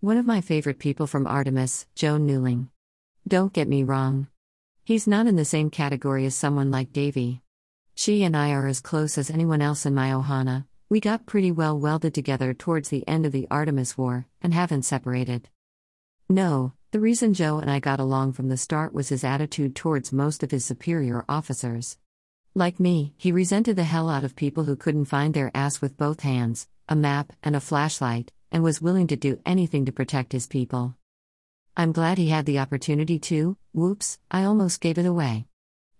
One of my favorite people from Artemis, Joe Newling. Don't get me wrong. He's not in the same category as someone like Davy. She and I are as close as anyone else in my Ohana. We got pretty well welded together towards the end of the Artemis War, and haven't separated. No, the reason Joe and I got along from the start was his attitude towards most of his superior officers. Like me, he resented the hell out of people who couldn't find their ass with both hands, a map, and a flashlight, and was willing to do anything to protect his people. I'm glad he had the opportunity to. Whoops, I almost gave it away.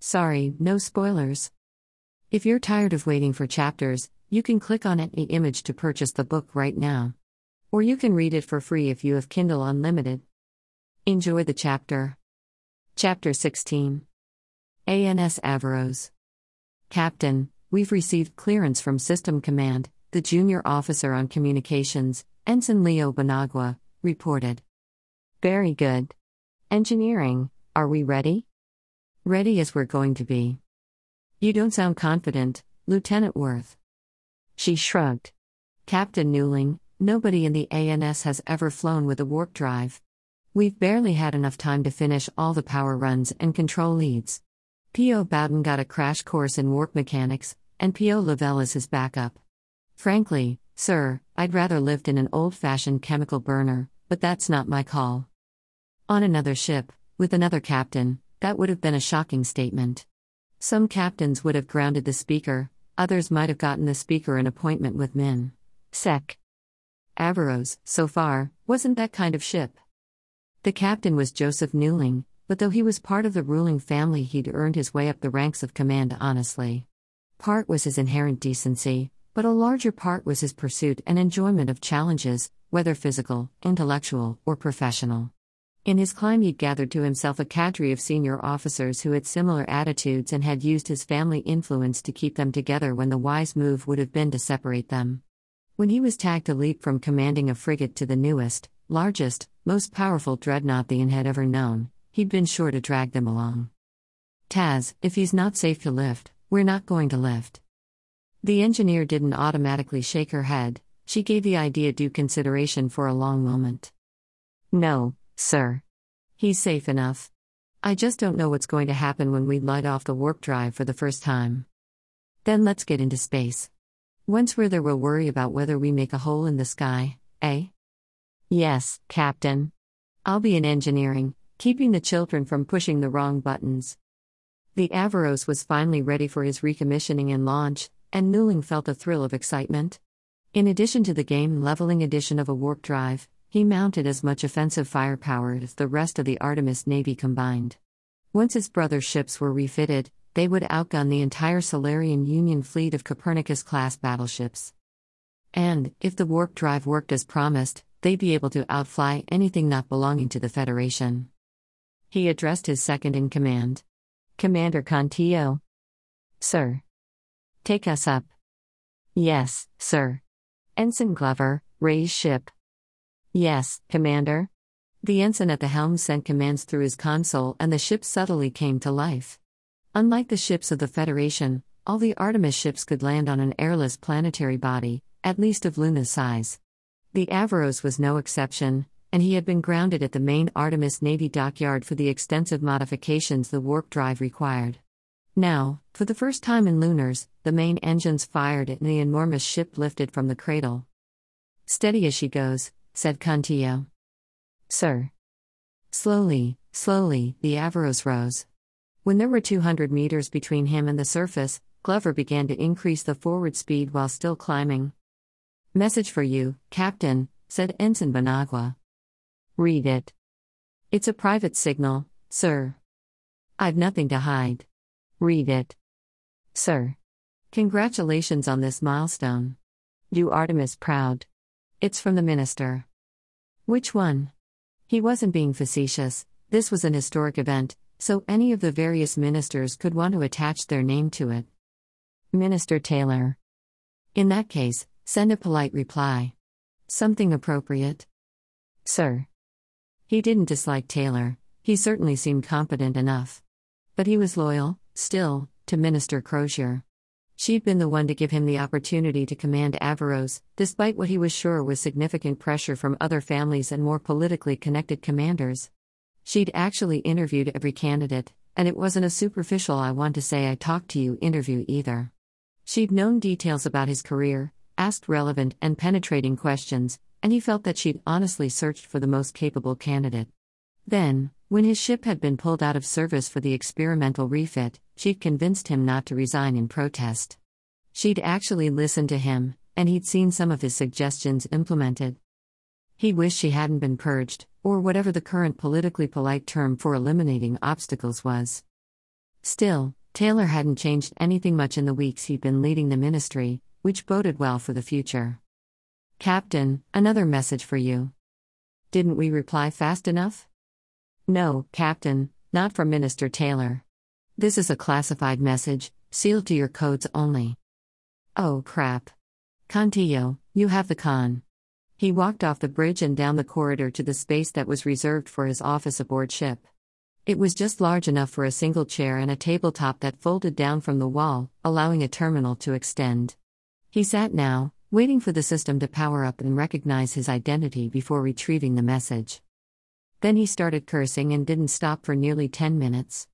Sorry, no spoilers. If you're tired of waiting for chapters, you can click on any image to purchase the book right now. Or you can read it for free if you have Kindle Unlimited. Enjoy the chapter. Chapter 16 ANS Averroes. Captain, we've received clearance from System Command, the junior officer on communications, Ensign Leo Banagwa, reported. Very good. Engineering, are we ready? Ready as we're going to be. You don't sound confident, Lieutenant Worth. She shrugged. Captain Newling, nobody in the ANS has ever flown with a warp drive. We've barely had enough time to finish all the power runs and control leads. P.O. Bowden got a crash course in warp mechanics, and P.O. Lavelle is his backup. Frankly, sir, I'd rather lived in an old fashioned chemical burner, but that's not my call. On another ship, with another captain, that would have been a shocking statement. Some captains would have grounded the speaker, others might have gotten the speaker an appointment with Min. Sec. Averroes, so far, wasn't that kind of ship. The captain was Joseph Newling, but though he was part of the ruling family, he'd earned his way up the ranks of command honestly. Part was his inherent decency, but a larger part was his pursuit and enjoyment of challenges, whether physical, intellectual, or professional. In his climb, he'd gathered to himself a cadre of senior officers who had similar attitudes and had used his family influence to keep them together when the wise move would have been to separate them. When he was tagged to leap from commanding a frigate to the newest, largest, most powerful dreadnought the IN had ever known, he'd been sure to drag them along. Taz, if he's not safe to lift, we're not going to lift. The engineer didn't automatically shake her head, she gave the idea due consideration for a long moment. No, sir. He's safe enough. I just don't know what's going to happen when we light off the warp drive for the first time. Then let's get into space. Once we're there, we'll worry about whether we make a hole in the sky, eh? Yes, Captain. I'll be in engineering, keeping the children from pushing the wrong buttons. The Averroes was finally ready for his recommissioning and launch, and Newling felt a thrill of excitement. In addition to the game leveling addition of a warp drive, he mounted as much offensive firepower as the rest of the Artemis Navy combined. Once his brother's ships were refitted, they would outgun the entire Solarian Union fleet of Copernicus class battleships. And, if the warp drive worked as promised, they'd be able to outfly anything not belonging to the Federation. He addressed his second in command Commander Contillo. Sir. Take us up. Yes, sir. Ensign Glover, raise ship. Yes, Commander. The ensign at the helm sent commands through his console, and the ship subtly came to life. Unlike the ships of the Federation, all the Artemis ships could land on an airless planetary body, at least of Luna's size. The Averroes was no exception, and he had been grounded at the main Artemis Navy dockyard for the extensive modifications the warp drive required. Now, for the first time in Lunars, the main engines fired and the enormous ship lifted from the cradle. Steady as she goes, said Contillo. Sir. Slowly, slowly, the Averroes rose. When there were 200 meters between him and the surface, Glover began to increase the forward speed while still climbing. Message for you, Captain, said Ensign Banagwa. Read it. It's a private signal, sir. I've nothing to hide. Read it. Sir. Congratulations on this milestone. Do Artemis proud. It's from the minister. Which one? He wasn't being facetious, this was an historic event, so any of the various ministers could want to attach their name to it. Minister Taylor. In that case, Send a polite reply. Something appropriate. Sir. He didn't dislike Taylor, he certainly seemed competent enough. But he was loyal, still, to Minister Crozier. She'd been the one to give him the opportunity to command Averroes, despite what he was sure was significant pressure from other families and more politically connected commanders. She'd actually interviewed every candidate, and it wasn't a superficial I want to say I talked to you interview either. She'd known details about his career, asked relevant and penetrating questions, and he felt that she'd honestly searched for the most capable candidate. Then, when his ship had been pulled out of service for the experimental refit, she'd convinced him not to resign in protest. She'd actually listened to him, and he'd seen some of his suggestions implemented. He wished she hadn't been purged, or whatever the current politically polite term for eliminating obstacles was. Still, Taylor hadn't changed anything much in the weeks he'd been leading the ministry, which boded well for the future. Captain, another message for you. Didn't we reply fast enough? No, Captain, not from Minister Taylor. This is a classified message, sealed to your codes only. Oh, crap. Contillo, you have the conn. He walked off the bridge and down the corridor to the space that was reserved for his office aboard ship. It was just large enough for a single chair and a tabletop that folded down from the wall, allowing a terminal to extend. He sat now, waiting for the system to power up and recognize his identity before retrieving the message. Then he started cursing and didn't stop for nearly 10 minutes.